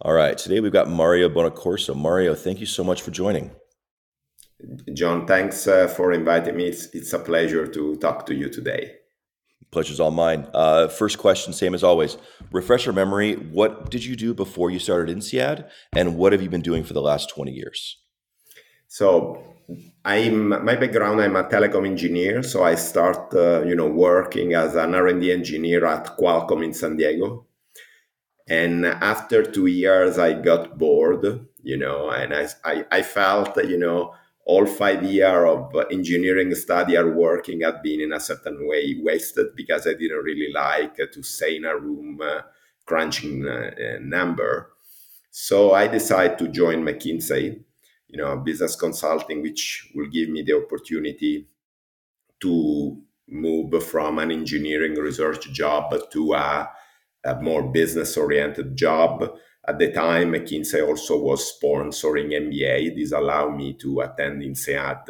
All right, today we've got Mario Bonaccorso. Mario, thank you so much for joining. John, thanks uh, for inviting me. It's, it's a pleasure to talk to you today. Pleasure's all mine. Uh, first question, same as always. Refresh your memory. What did you do before you started INSEAD, and what have you been doing for the last 20 years? So, I'm my background. I'm a telecom engineer. So I start, uh, you know, working as an R&D engineer at Qualcomm in San Diego. And after two years, I got bored, you know, and I, I, I felt, you know, all five years of engineering study or working had been in a certain way wasted because I didn't really like to stay in a room uh, crunching uh, a number. So I decided to join McKinsey, you know, business consulting, which will give me the opportunity to move from an engineering research job to a, a more business oriented job at the time, McKinsey also was sponsoring MBA. This allowed me to attend INSEAD.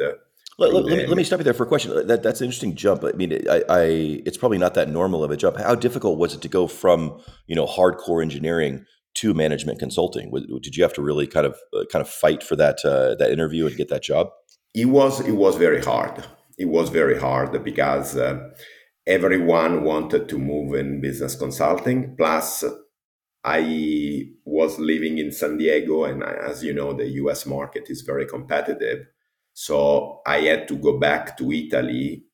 Let, let, let, me, let me stop you there for a question. That, that's an interesting jump. I mean, I, I, it's probably not that normal of a jump. How difficult was it to go from you know hardcore engineering to management consulting? Did you have to really kind of uh, kind of fight for that uh, that interview and get that job? It was it was very hard. It was very hard because uh, everyone wanted to move in business consulting. Plus, I was living in San Diego, and as you know, the US market is very competitive. So I had to go back to Italy,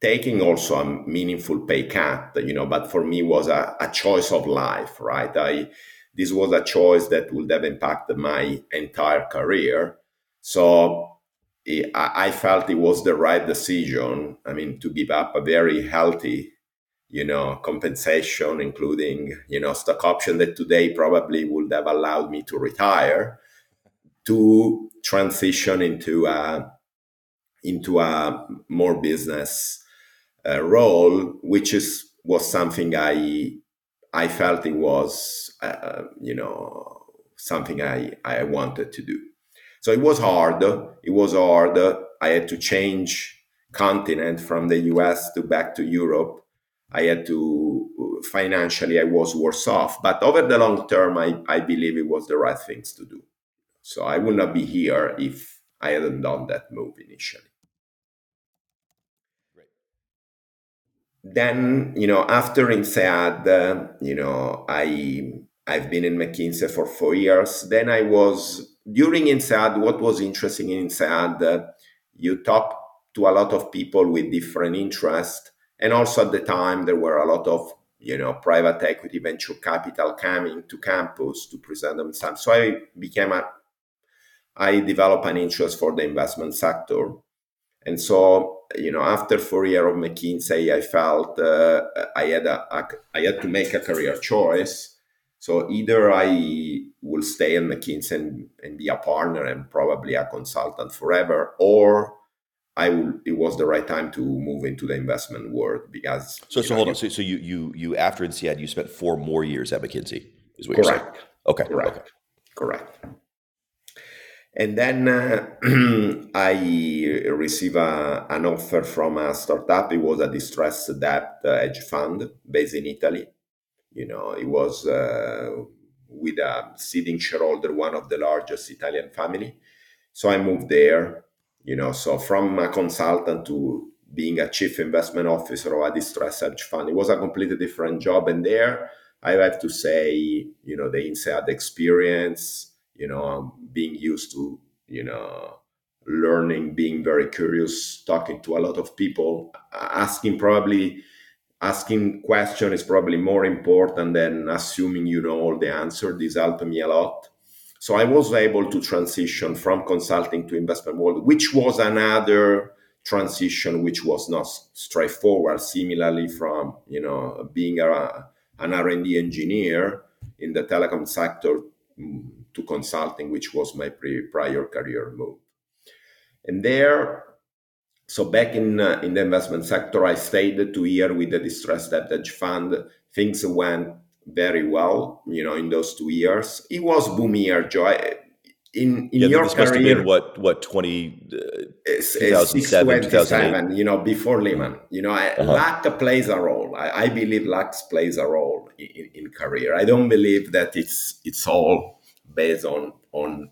taking also a meaningful pay cut, you know, but for me was a, a choice of life, right? I this was a choice that would have impacted my entire career. So I felt it was the right decision. I mean, to give up a very healthy you know, compensation, including, you know, stock option that today probably would have allowed me to retire to transition into a, into a more business uh, role, which is, was something I, I felt it was, uh, you know, something I, I wanted to do. So it was hard. It was hard. I had to change continent from the US to back to Europe I had to financially I was worse off. But over the long term, I, I believe it was the right things to do. So I would not be here if I hadn't done that move initially. Right. Then, you know, after INSEAD, uh, you know, I I've been in McKinsey for four years. Then I was during INSEAD. What was interesting in INSEAD, uh, you talk to a lot of people with different interests and also at the time, there were a lot of you know private equity venture capital coming to campus to present themselves. So I became a I developed an interest for the investment sector. And so, you know, after four years of McKinsey, I felt uh, I had a, a, I had to make a career choice. So either I will stay in McKinsey and, and be a partner and probably a consultant forever, or I will, it was the right time to move into the investment world because. So, so know, hold on. So, so you, you, you, after INSEAD, you spent four more years at McKinsey, is what correct. you're saying? Okay. Correct. Okay. Correct. And then uh, I received a, an offer from a startup. It was a distressed debt uh, hedge fund based in Italy. You know, it was uh, with a seeding shareholder, one of the largest Italian family. So I moved there you know so from a consultant to being a chief investment officer of a distressed hedge fund it was a completely different job and there i have to say you know the INSEAD experience you know being used to you know learning being very curious talking to a lot of people asking probably asking question is probably more important than assuming you know all the answer this helped me a lot so I was able to transition from consulting to investment world, which was another transition which was not straightforward. Similarly, from you know being a, an R&D engineer in the telecom sector mm, to consulting, which was my pre- prior career move. And there, so back in uh, in the investment sector, I stayed two years with the distressed debt hedge fund. Things went very well, you know, in those two years. It was boom year, Joe. in, in yeah, your this career, must have been what what 20, uh, 2007, 2008. you know, before Lehman. You know, uh-huh. luck plays a role. I, I, believe luck plays a role in, in career. I don't believe that it's it's all based on on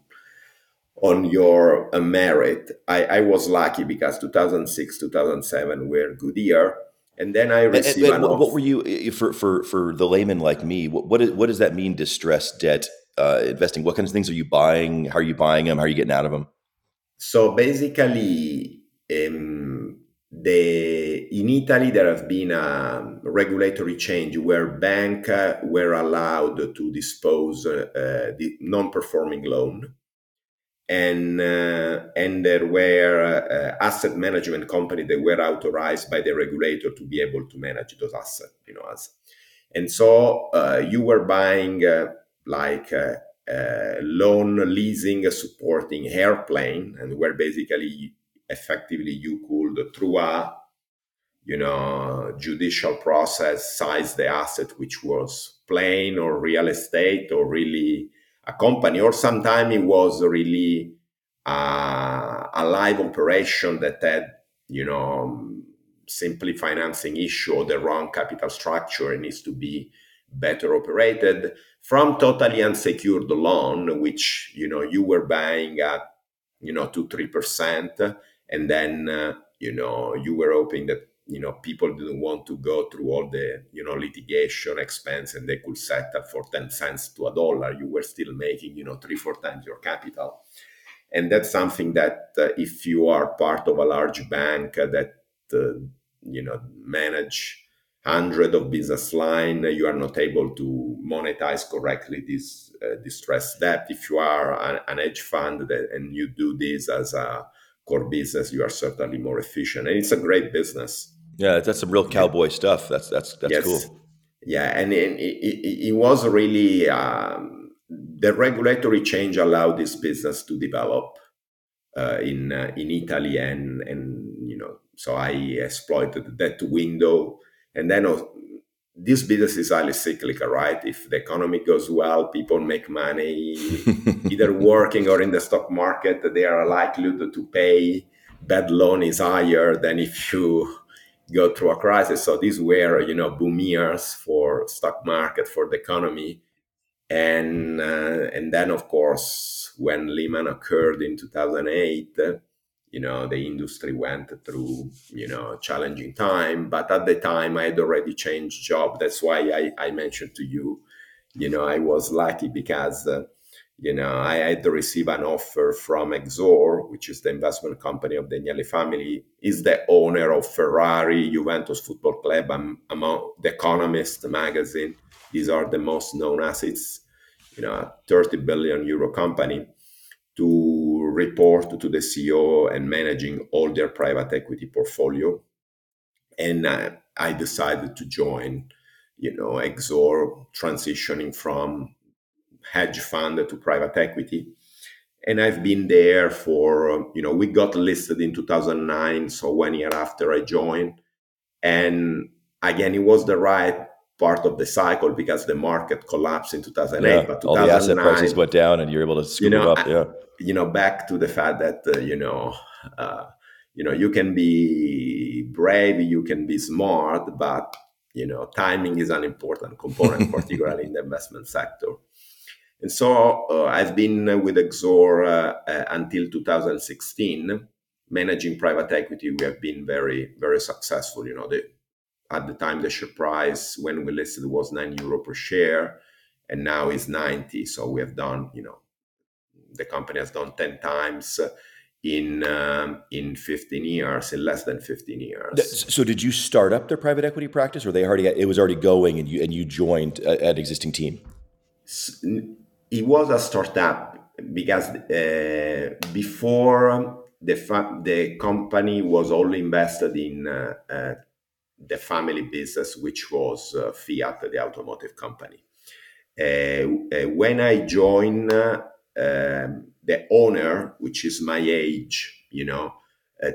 on your uh, merit. I, I was lucky because 2006, 2007 were good year and then I received. And, and what, what, were you for for for the layman like me? What what, is, what does that mean? Distressed debt uh, investing. What kinds of things are you buying? How are you buying them? How are you getting out of them? So basically, um, the in Italy there has been a regulatory change where banks uh, were allowed to dispose uh, the non-performing loan and uh, and there were uh, asset management companies that were authorized by the regulator to be able to manage those assets you know as and so uh, you were buying uh, like uh, uh, loan leasing supporting airplane and where basically effectively you could through a you know judicial process size the asset which was plane or real estate or really a company, or sometimes it was really uh, a live operation that had, you know, simply financing issue or the wrong capital structure and needs to be better operated from totally unsecured loan, which, you know, you were buying at, you know, two, three percent. And then, uh, you know, you were hoping that you know people didn't want to go through all the you know litigation expense and they could set settle for 10 cents to a dollar. You were still making you know three four times your capital. And that's something that uh, if you are part of a large bank that uh, you know manage hundred of business line you are not able to monetize correctly this uh, distressed debt. If you are an, an hedge fund that, and you do this as a core business, you are certainly more efficient, and it's a great business. Yeah, that's some real cowboy stuff. That's that's that's yes. cool. Yeah, and it, it, it was really um, the regulatory change allowed this business to develop uh, in uh, in Italy, and and you know, so I exploited that window, and then uh, this business is highly cyclical, right? If the economy goes well, people make money either working or in the stock market. They are likely to pay. Bad loan is higher than if you go through a crisis. So these were, you know, boom years for stock market for the economy, and uh, and then of course when Lehman occurred in 2008 you know the industry went through you know challenging time. But at the time i had already changed job. That's why i, I mentioned to you you know i was lucky because uh, you know i had to receive an offer from exor which is the investment company of the agnelli family is the owner of ferrari juventus football club and among the economist magazine these are the most known assets you know a 30 billion euro company to report to the CEO and managing all their private equity portfolio. And uh, I decided to join, you know, Exor, transitioning from hedge fund to private equity. And I've been there for, you know, we got listed in 2009, so one year after I joined. And again, it was the right part of the cycle because the market collapsed in 2008. Yeah, but all the asset prices went down, and you're able to scoop you know, up. Yeah, you know, back to the fact that uh, you know, uh, you know, you can be brave, you can be smart, but you know, timing is an important component, particularly in the investment sector. And so uh, I've been with Exor uh, uh, until 2016, managing private equity. We have been very, very successful. You know, the at the time the share price when we listed was 9 euro per share and now is 90 so we have done you know the company has done 10 times in um, in 15 years in less than 15 years so did you start up their private equity practice or they already it was already going and you and you joined an existing team it was a startup because uh, before the fa- the company was only invested in uh, uh, the family business, which was uh, Fiat, the automotive company. Uh, uh, when I joined, um, the owner, which is my age, you know,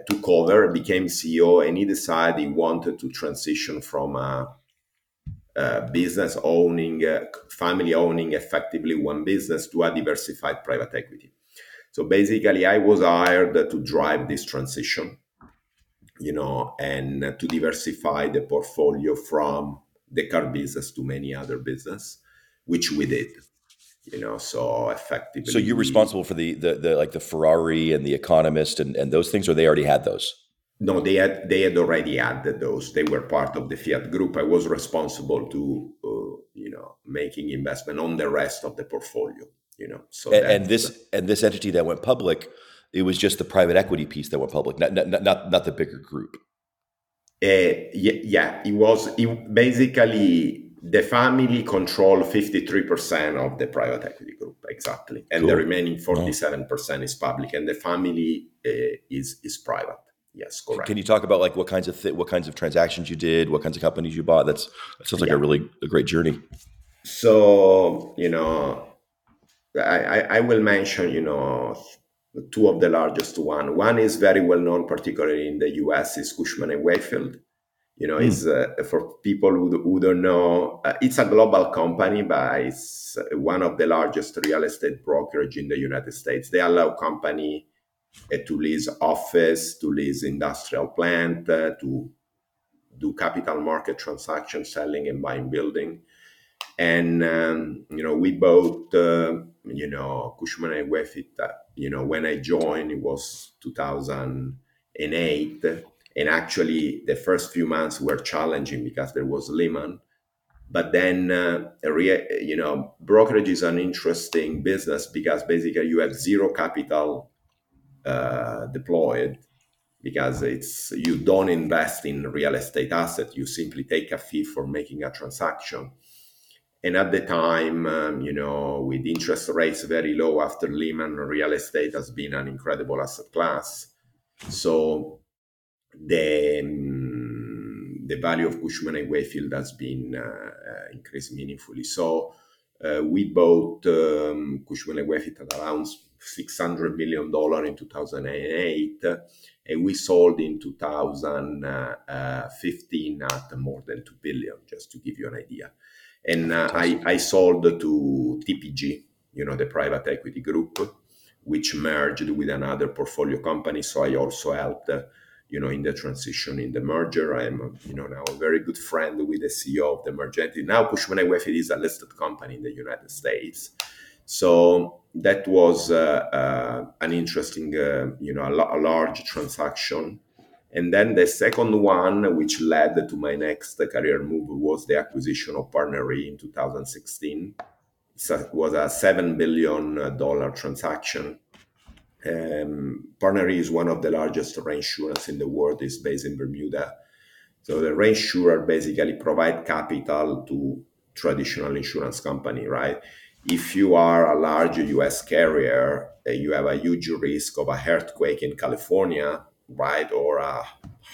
took over, became CEO, and he decided he wanted to transition from a business owning, uh, family owning effectively one business to a diversified private equity. So basically, I was hired to drive this transition, you know, and to diversify the portfolio from the car business to many other business, which we did. You know, so effectively. So you're responsible for the, the the like the Ferrari and the Economist and, and those things, or they already had those? No, they had they had already added those. They were part of the Fiat group. I was responsible to uh, you know making investment on the rest of the portfolio. You know, so and, and this and this entity that went public, it was just the private equity piece that went public, not not not, not the bigger group. Uh, yeah, yeah, it was it basically the family control 53% of the private equity group exactly and cool. the remaining 47% is public and the family uh, is is private Yes, correct. Can you talk about like what kinds of th- what kinds of transactions you did, what kinds of companies you bought? That's that sounds like yeah. a really a great journey. So you know, I, I will mention you know two of the largest one. One is very well known, particularly in the U.S. is Cushman and Wakefield. You know, mm. it's uh, for people who, who don't know, uh, it's a global company, but it's one of the largest real estate brokerage in the United States. They allow company to lease office, to lease industrial plant, uh, to do capital market transactions, selling and buying building. And um, you know, we bought uh, you know Cushman and Wakefield. Uh, you know, when I joined, it was 2008, and actually the first few months were challenging because there was Lehman. But then, uh, you know, brokerage is an interesting business because basically you have zero capital uh, deployed because it's you don't invest in real estate asset. You simply take a fee for making a transaction. And at the time um, you know with interest rates very low after lehman real estate has been an incredible asset class. So the um, the value of cushman and Wakefield has been uh, uh, increased meaningfully. So uh, we bought um, cushman and Wakefield at around $600 million in 2008, and we sold in 2015 at more than 2 billion, just to give you an idea. And uh, I, I sold to TPG, you know, the private equity group, which merged with another portfolio company. So I also helped, uh, you know, in the transition in the merger. I am, you know, now a very good friend with the CEO of the merger. Now Cushman & Wakefield is a listed company in the United States. So that was uh, uh, an interesting, uh, you know, a, a, large transaction. And then the second one, which led to my next career move, was the acquisition of PartnerRe in 2016. it was a seven billion dollar transaction. Um, PartnerRe is one of the largest reinsurance in the world. It's based in Bermuda. So the reinsurer basically provide capital to traditional insurance company, right? If you are a large US carrier, uh, you have a huge risk of a earthquake in California, right, or a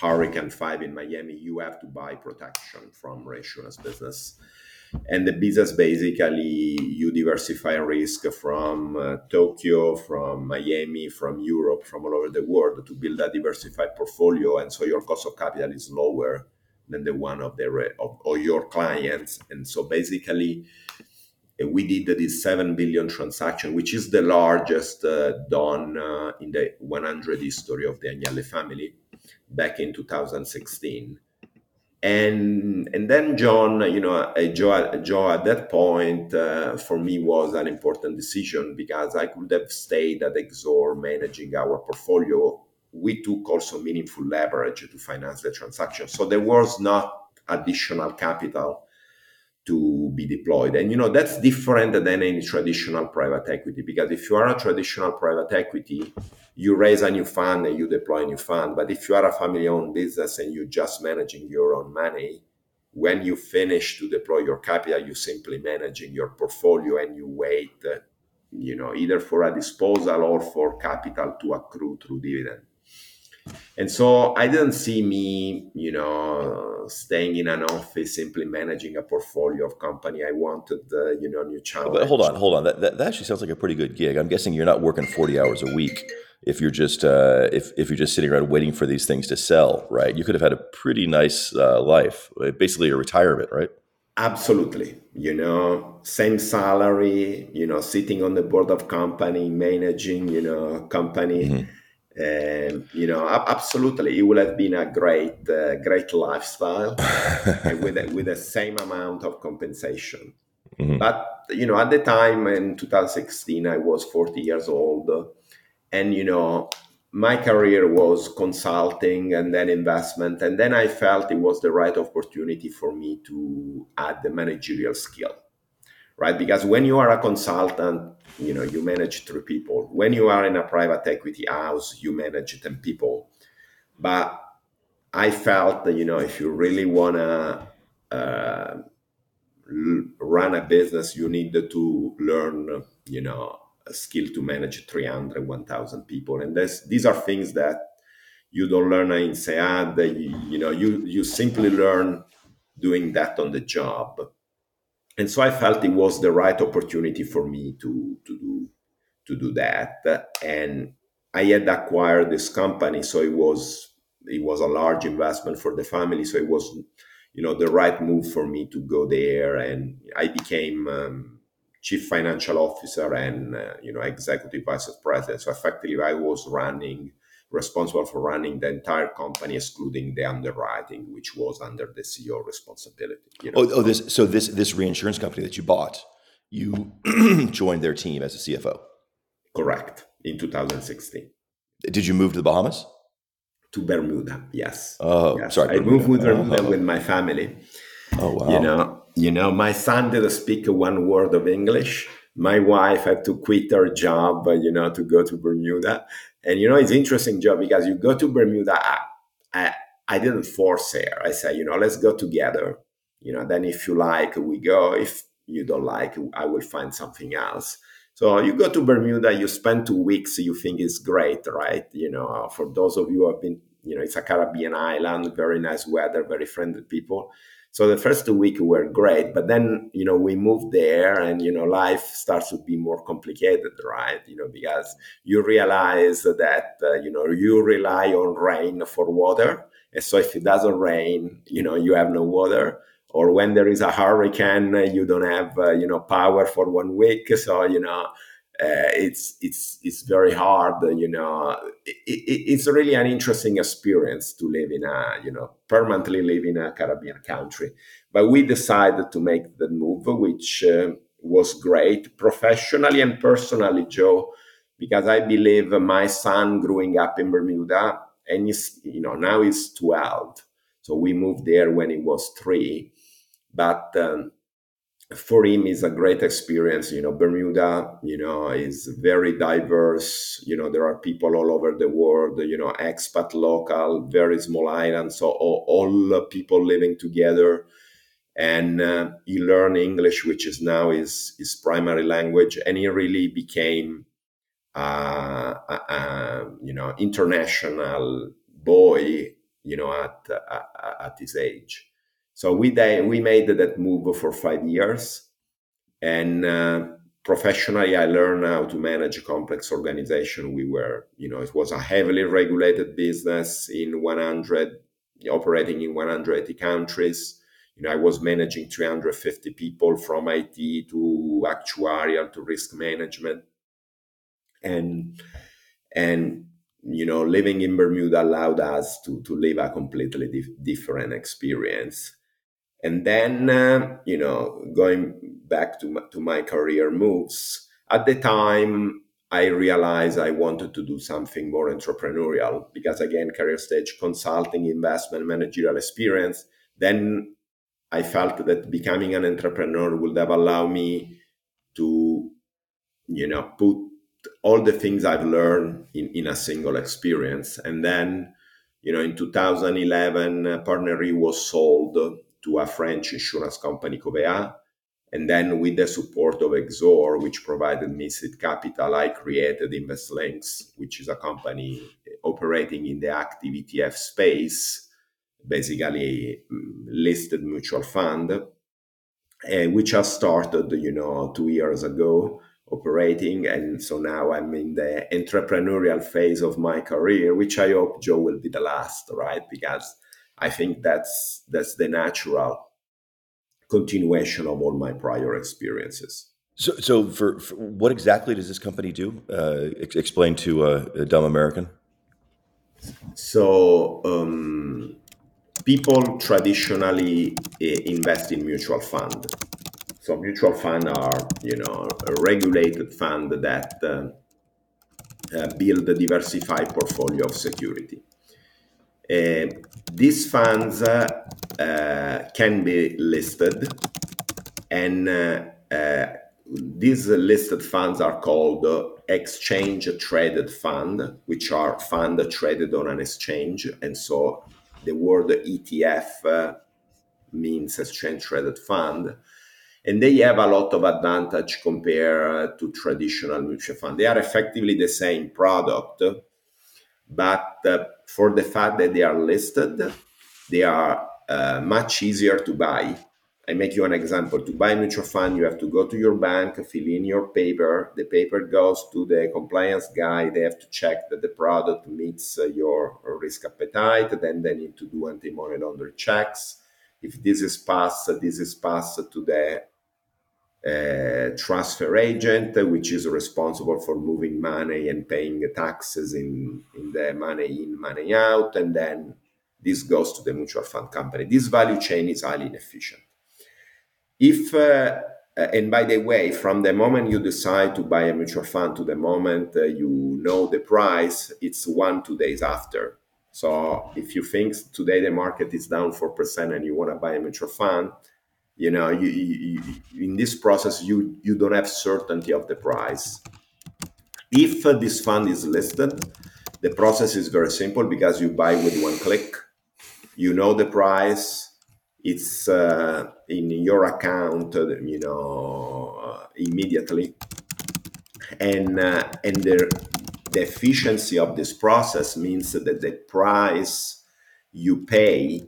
Hurricane 5 in Miami, you have to buy protection from reinsurance business. And the business basically, you diversify risk from uh, Tokyo, from Miami, from Europe, from all over the world to build a diversified portfolio. And so your cost of capital is lower than the one of, the, of, of your clients. And so basically, we did this 7 billion transaction, which is the largest uh, done uh, in the 100 history of the Agnelli family back in 2016. And, and then John, you know, Joe, Joe at that point uh, for me was an important decision because I could have stayed at Exor managing our portfolio. We took also meaningful leverage to finance the transaction. So there was not additional capital to be deployed. And you know that's different than any traditional private equity because if you are a traditional private equity, you raise a new fund and you deploy a new fund. But if you are a family-owned business and you're just managing your own money, when you finish to deploy your capital, you simply managing your portfolio and you wait, you know, either for a disposal or for capital to accrue through dividend. And so I didn't see me, you know, staying in an office simply managing a portfolio of company. I wanted, uh, you know, new challenge. But hold on, hold on. That, that, that actually sounds like a pretty good gig. I'm guessing you're not working 40 hours a week if you're just uh, if if you're just sitting around waiting for these things to sell, right? You could have had a pretty nice uh, life, basically a retirement, right? Absolutely. You know, same salary, you know, sitting on the board of company, managing, you know, company. Mm-hmm. Um, you know, absolutely, it would have been a great, uh, great lifestyle with a, with the same amount of compensation. Mm-hmm. But you know, at the time in 2016, I was 40 years old, and you know, my career was consulting and then investment and then i felt it was the right opportunity for me to add the managerial skill right? Because when you are a consultant you know you manage three people. When you are in a private equity house you manage 10 people. But i felt that you know if you really want to uh, run a business you need to learn you know a skill to manage 300 1000 people. And this, these are things that you don't learn INSEAD you, you know you you simply learn doing that on the job and so i felt it was the right opportunity for me to to do to do that. And i had acquired this company so it was it was a large investment for the family. So it was you know the right move for me to go there. And i became um, chief financial officer and uh, you know executive vice president. So effectively, I was running responsible for running the entire company, excluding the underwriting, which was under the CEO responsibility. You know? oh, oh, this so this this reinsurance company that you bought, you joined their team as a CFO. Correct. In 2016. Did you move to the Bahamas? To Bermuda, yes. Oh, yes. sorry. I moved with Bermuda oh. with my family. Oh wow! You know, you know, my son didn't speak one word of English. My wife had to quit her job, uh, you know, to go to Bermuda. And you know, it's interesting job because you go to Bermuda. I, I, I didn't force her. I say, you know, let's go together. You know, then if you like, we go. If you don't like, I will find something else. So you go to Bermuda, you spend two weeks, you think it's great, right? You know, for those of you who have been, you know, it's a Caribbean island, very nice weather, very friendly people. So the first two weeks were great, but then you know we moved there, and you know life starts to be more complicated, right? You know because you realize that uh, you know you rely on rain for water, and so if it doesn't rain, you know you have no water. Or when there is a hurricane, you don't have uh, you know power for one week. So you know uh, it's it's it's very hard you know. It, it, it's really an interesting experience to live in a you know permanently live in a caribbean country. But we decided to make the move which uh, was great professionally and personally joe because i believe my son growing up in bermuda and he's you know now he's 12 so we moved there when he was three. But um, for him is a great experience you know bermuda you know is very diverse you know there are people all over the world you know expat local very small island so all, all people living together and uh, he learned english which is now his his primary language and he really became uh, a, a, you know international boy you know at at his age so we we made that move for five years, and uh, professionally, I learned how to manage a complex organization. We were, you know, it was a heavily regulated business in 100, operating in 180 countries. You know, I was managing 350 people from IT to actuarial to risk management, and and you know, living in Bermuda allowed us to to live a completely dif- different experience and then, uh, you know, going back to my, to my career moves, at the time, I realized I wanted to do something more entrepreneurial because, again, career stage consulting, investment, managerial experience. Then I felt that becoming an entrepreneur would have allowed me to, you know, put all the things I've learned in, in a single experience. And then, you know, in 2011, uh, PartnerRe was sold to a French insurance company, Covéa. And then with the support of Exor, which provided me seed capital, I created InvestLinks, which is a company operating in the active ETF space, basically mm, listed mutual fund, uh, which I started, you know, two years ago operating. And so now I'm in the entrepreneurial phase of my career, which I hope Joe will be the last, right? Because I think that's that's the natural continuation of all my prior experiences. So, so for, for what exactly does this company do? Uh, ex- explain to uh, a dumb American. So, um, people traditionally uh, invest in mutual fund. So, mutual fund are, you know, a regulated fund that uh, uh, build a diversified portfolio of security. Uh, these funds uh, can be listed, and these listed funds are called exchange traded fund, which are fund traded on an exchange. And so the word ETF uh, means exchange traded fund. And they have a lot of advantage compared to traditional mutual fund. They are effectively the same product, but uh, for the fact that they are listed, they are uh, much easier to buy. I make you an example. To buy a mutual fund, you have to go to your bank, fill in your paper. The paper goes to the compliance guy. They have to check that the product meets uh, your risk appetite. Then they need to do anti-money laundering checks. If this is passed, this is passed to the uh, transfer agent, which is responsible for moving money and paying taxes in, in the money in, money out, and then this goes to the mutual fund company. This value chain is highly inefficient. If uh, and by the way, from the moment you decide to buy a mutual fund to the moment uh, you know the price, it's one two days after. So if you think today the market is down four percent and you want to buy a mutual fund, you know you, you, you, in this process you you don't have certainty of the price. If uh, this fund is listed the process is very simple because you buy with one click. You know the price. It's uh, in your account uh, you know uh, immediately. And uh, and the, the efficiency of this process means that the price you pay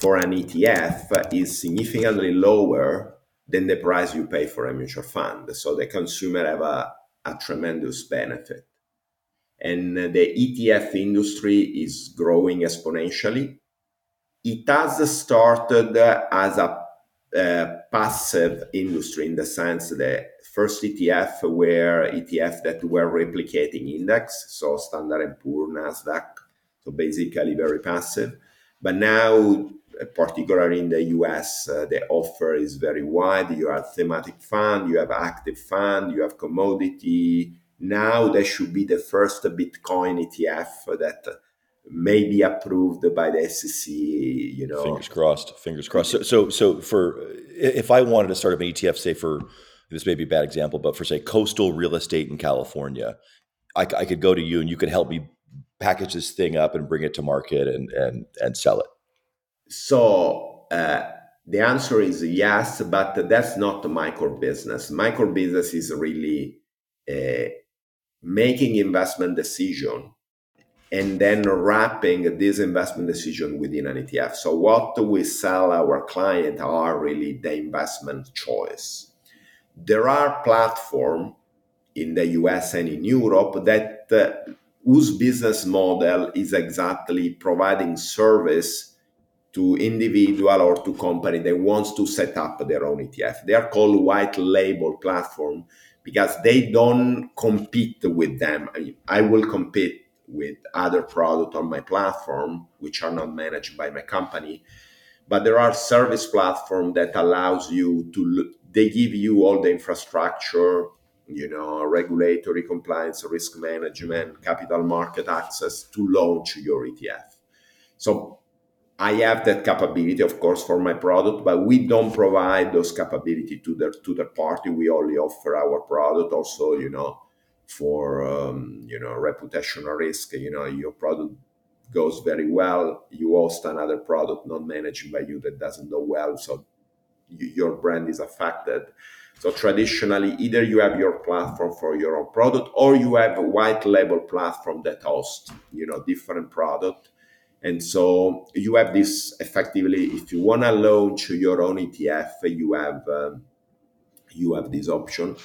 for an ETF is significantly lower than the price you pay for a mutual fund. So the consumer have a, a tremendous benefit. And the ETF industry is growing exponentially. It has started as a uh, passive industry in the sense that first ETF were ETF that were replicating index, so Standard and Poor, Nasdaq, so basically very passive. But now particularly in the US, uh, the offer is very wide. You have thematic fund, you have active fund, you have commodity. Now there should be the first Bitcoin ETF that may be approved by the SEC. You know, fingers crossed. Fingers crossed. So, so, so for if I wanted to start up an ETF, say for this may be a bad example, but for say coastal real estate in California, I, I could go to you and you could help me package this thing up and bring it to market and and and sell it. So uh, the answer is yes, but that's not my core business. My core business is really uh, making investment decision and then wrapping this investment decision within an ETF. So what we sell our client are really the investment choice. There are platforms in the US and in Europe that uh, whose business model is exactly providing service to individual or to company that wants to set up their own ETF. They are called white label platform because they don't compete with them. I, mean, I will compete with other products on my platform, which are not managed by my company. But there are service platform that allows you to, they give you all the infrastructure, you know, regulatory compliance, risk management, capital market access to launch your ETF. So I have that capability, of course, for my product, but we don't provide those capability to the to the party. We only offer our product. Also, you know, for um, you know reputational risk. You know, your product goes very well. You host another product not managed by you that doesn't go well, so you, your brand is affected. So traditionally, either you have your platform for your own product, or you have a white label platform that hosts you know different product and so you have this effectively, if you want to launch your own ETF, you have um, you have this option.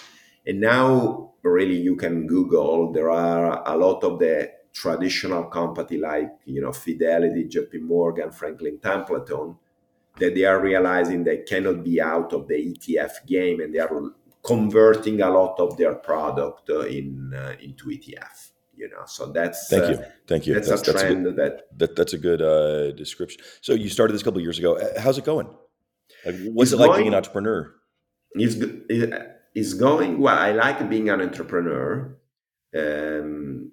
And now really you can Google. There are a lot of the traditional company like you know Fidelity, JP Morgan, Franklin Templeton that they are realizing they cannot be out of the ETF game and they are converting a lot of their product uh, in uh, into ETF. You know, so that's thank you, thank you. That's, that's a trend a good, that, that that's a good uh, description. So you started this a couple years ago. How's it going? Like, what's it like going, being an entrepreneur? It's it's going well. I like being an entrepreneur. Um,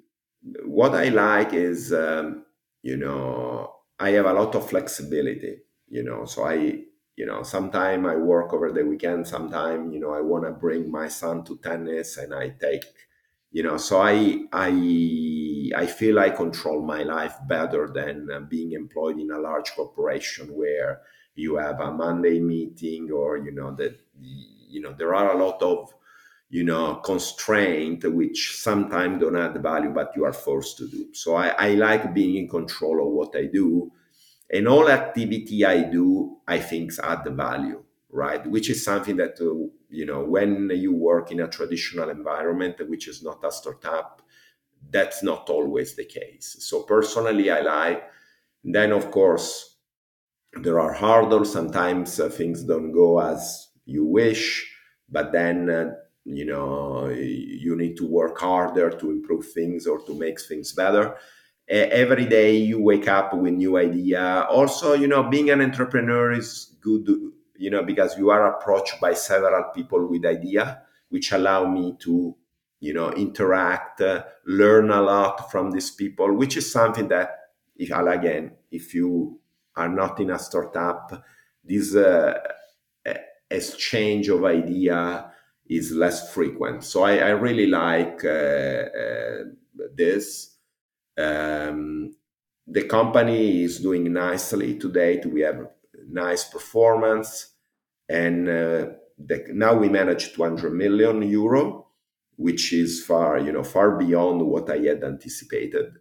what I like is, um, you know, I have a lot of flexibility. You know, so I you know sometime i work over the weekend sometime you know i want to bring my son to tennis and i take you know so i i i feel i control my life better than uh, being employed in a large corporation where you have a monday meeting or you know that you know there are a lot of you know constraint which sometimes don't add value but you are forced to do. So I, I like being in control of what i do and all activity I do, I think add value, right? Which is something that, uh, you know, when you work in a traditional environment, which is not a startup, that's not always the case. So personally, I like, then of course, there are hurdles. Sometimes uh, things don't go as you wish, but then, uh, you know, you need to work harder to improve things or to make things better every day you wake up with new idea also you know being an entrepreneur is good you know because you are approached by several people with idea which allow me to you know interact uh, learn a lot from these people which is something that if again if you are not in a startup this uh, exchange of idea is less frequent so i, I really like uh, uh this um, the company is doing nicely to date. We have nice performance, and uh, the, now we manage 200 million euro, which is far, you know, far beyond what I had anticipated.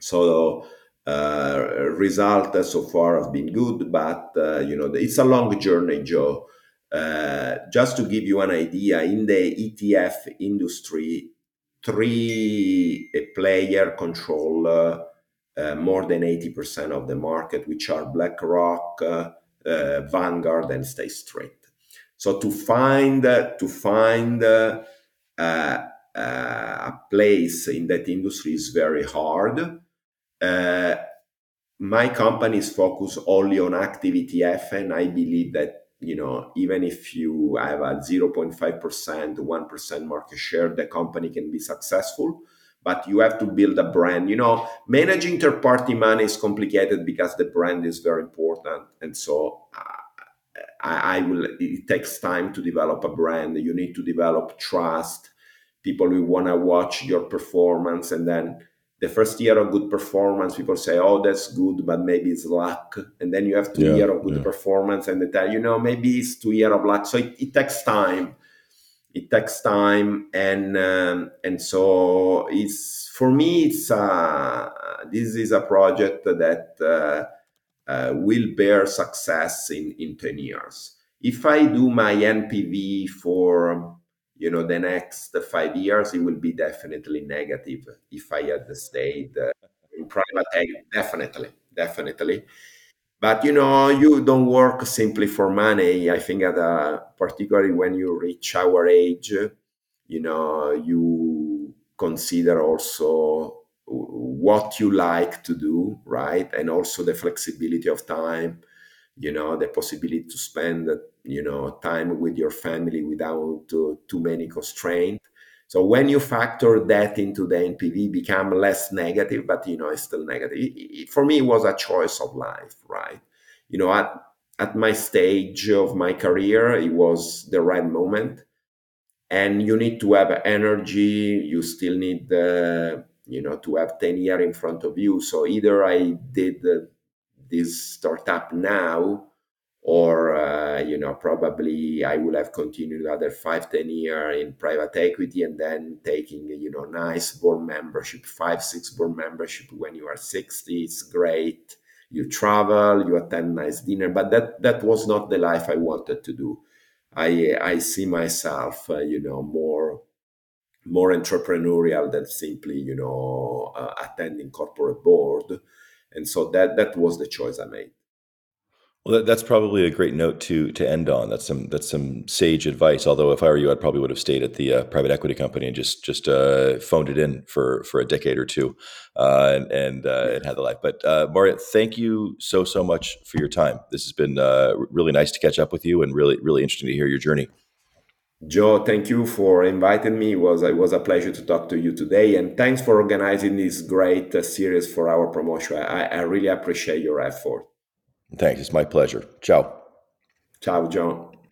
So uh, result so far have been good, but uh, you know, it's a long journey, Joe. Uh, just to give you an idea, in the ETF industry, three player control uh, uh, more than 80% of the market, which are BlackRock, uh, uh Vanguard, and State Street. So to find to find uh, uh, a place in that industry is very hard. my company is focused only on active ETF, and I believe that you know, even if you have a 0.5%, 1% market share, the company can be successful. But you have to build a brand. You know, managing third party money is complicated because the brand is very important. And so uh, I, I will, it takes time to develop a brand. You need to develop trust. People will want to watch your performance and then the first year of good performance, people say, "Oh, that's good, but maybe it's luck." And then you have two yeah, year of good yeah. performance, and they tell you, "know, maybe it's two year of luck." So it, it takes time. It takes time, and um, and so it's for me. It's uh, this is a project that uh, uh, will bear success in in ten years. If I do my NPV for you know the next five years it will be definitely negative if i had stayed uh, in private definitely definitely but you know you don't work simply for money. I think that uh, particularly when you reach our age you know you consider also what you like to do right? And also the flexibility of time you know the possibility to spend you know time with your family without too, too many constraints so when you factor that into the npv become less negative but you know it's still negative. It, it, for me it was a choice of life right? You know at at my stage of my career it was the right moment. And you need to have energy. You still need the you know to have 10 year in front of you. So either i did this startup now or uh, you know probably i will have continued another five ten year in private equity and then taking you know nice board membership five six board membership when you are 60 it's great. You travel you attend nice dinner but that that was not the life i wanted to do. I i see myself uh, you know more more entrepreneurial than simply you know uh, attending corporate board. And so that that was the choice i made Well, that's probably a great note to to end on. That's some that's some sage advice. Although, if I were you, I probably would have stayed at the uh, private equity company and just just uh, phoned it in for for a decade or two, uh, and and, uh, and had the life. But uh, thank you so so much for your time. This has been uh, really nice to catch up with you, and really really interesting to hear your journey. Joe, thank you for inviting me. It was it was a pleasure to talk to you today, and thanks for organizing this great series for our promotion. I, I really appreciate your effort. Thanks. It's my pleasure. Ciao. Ciao, John.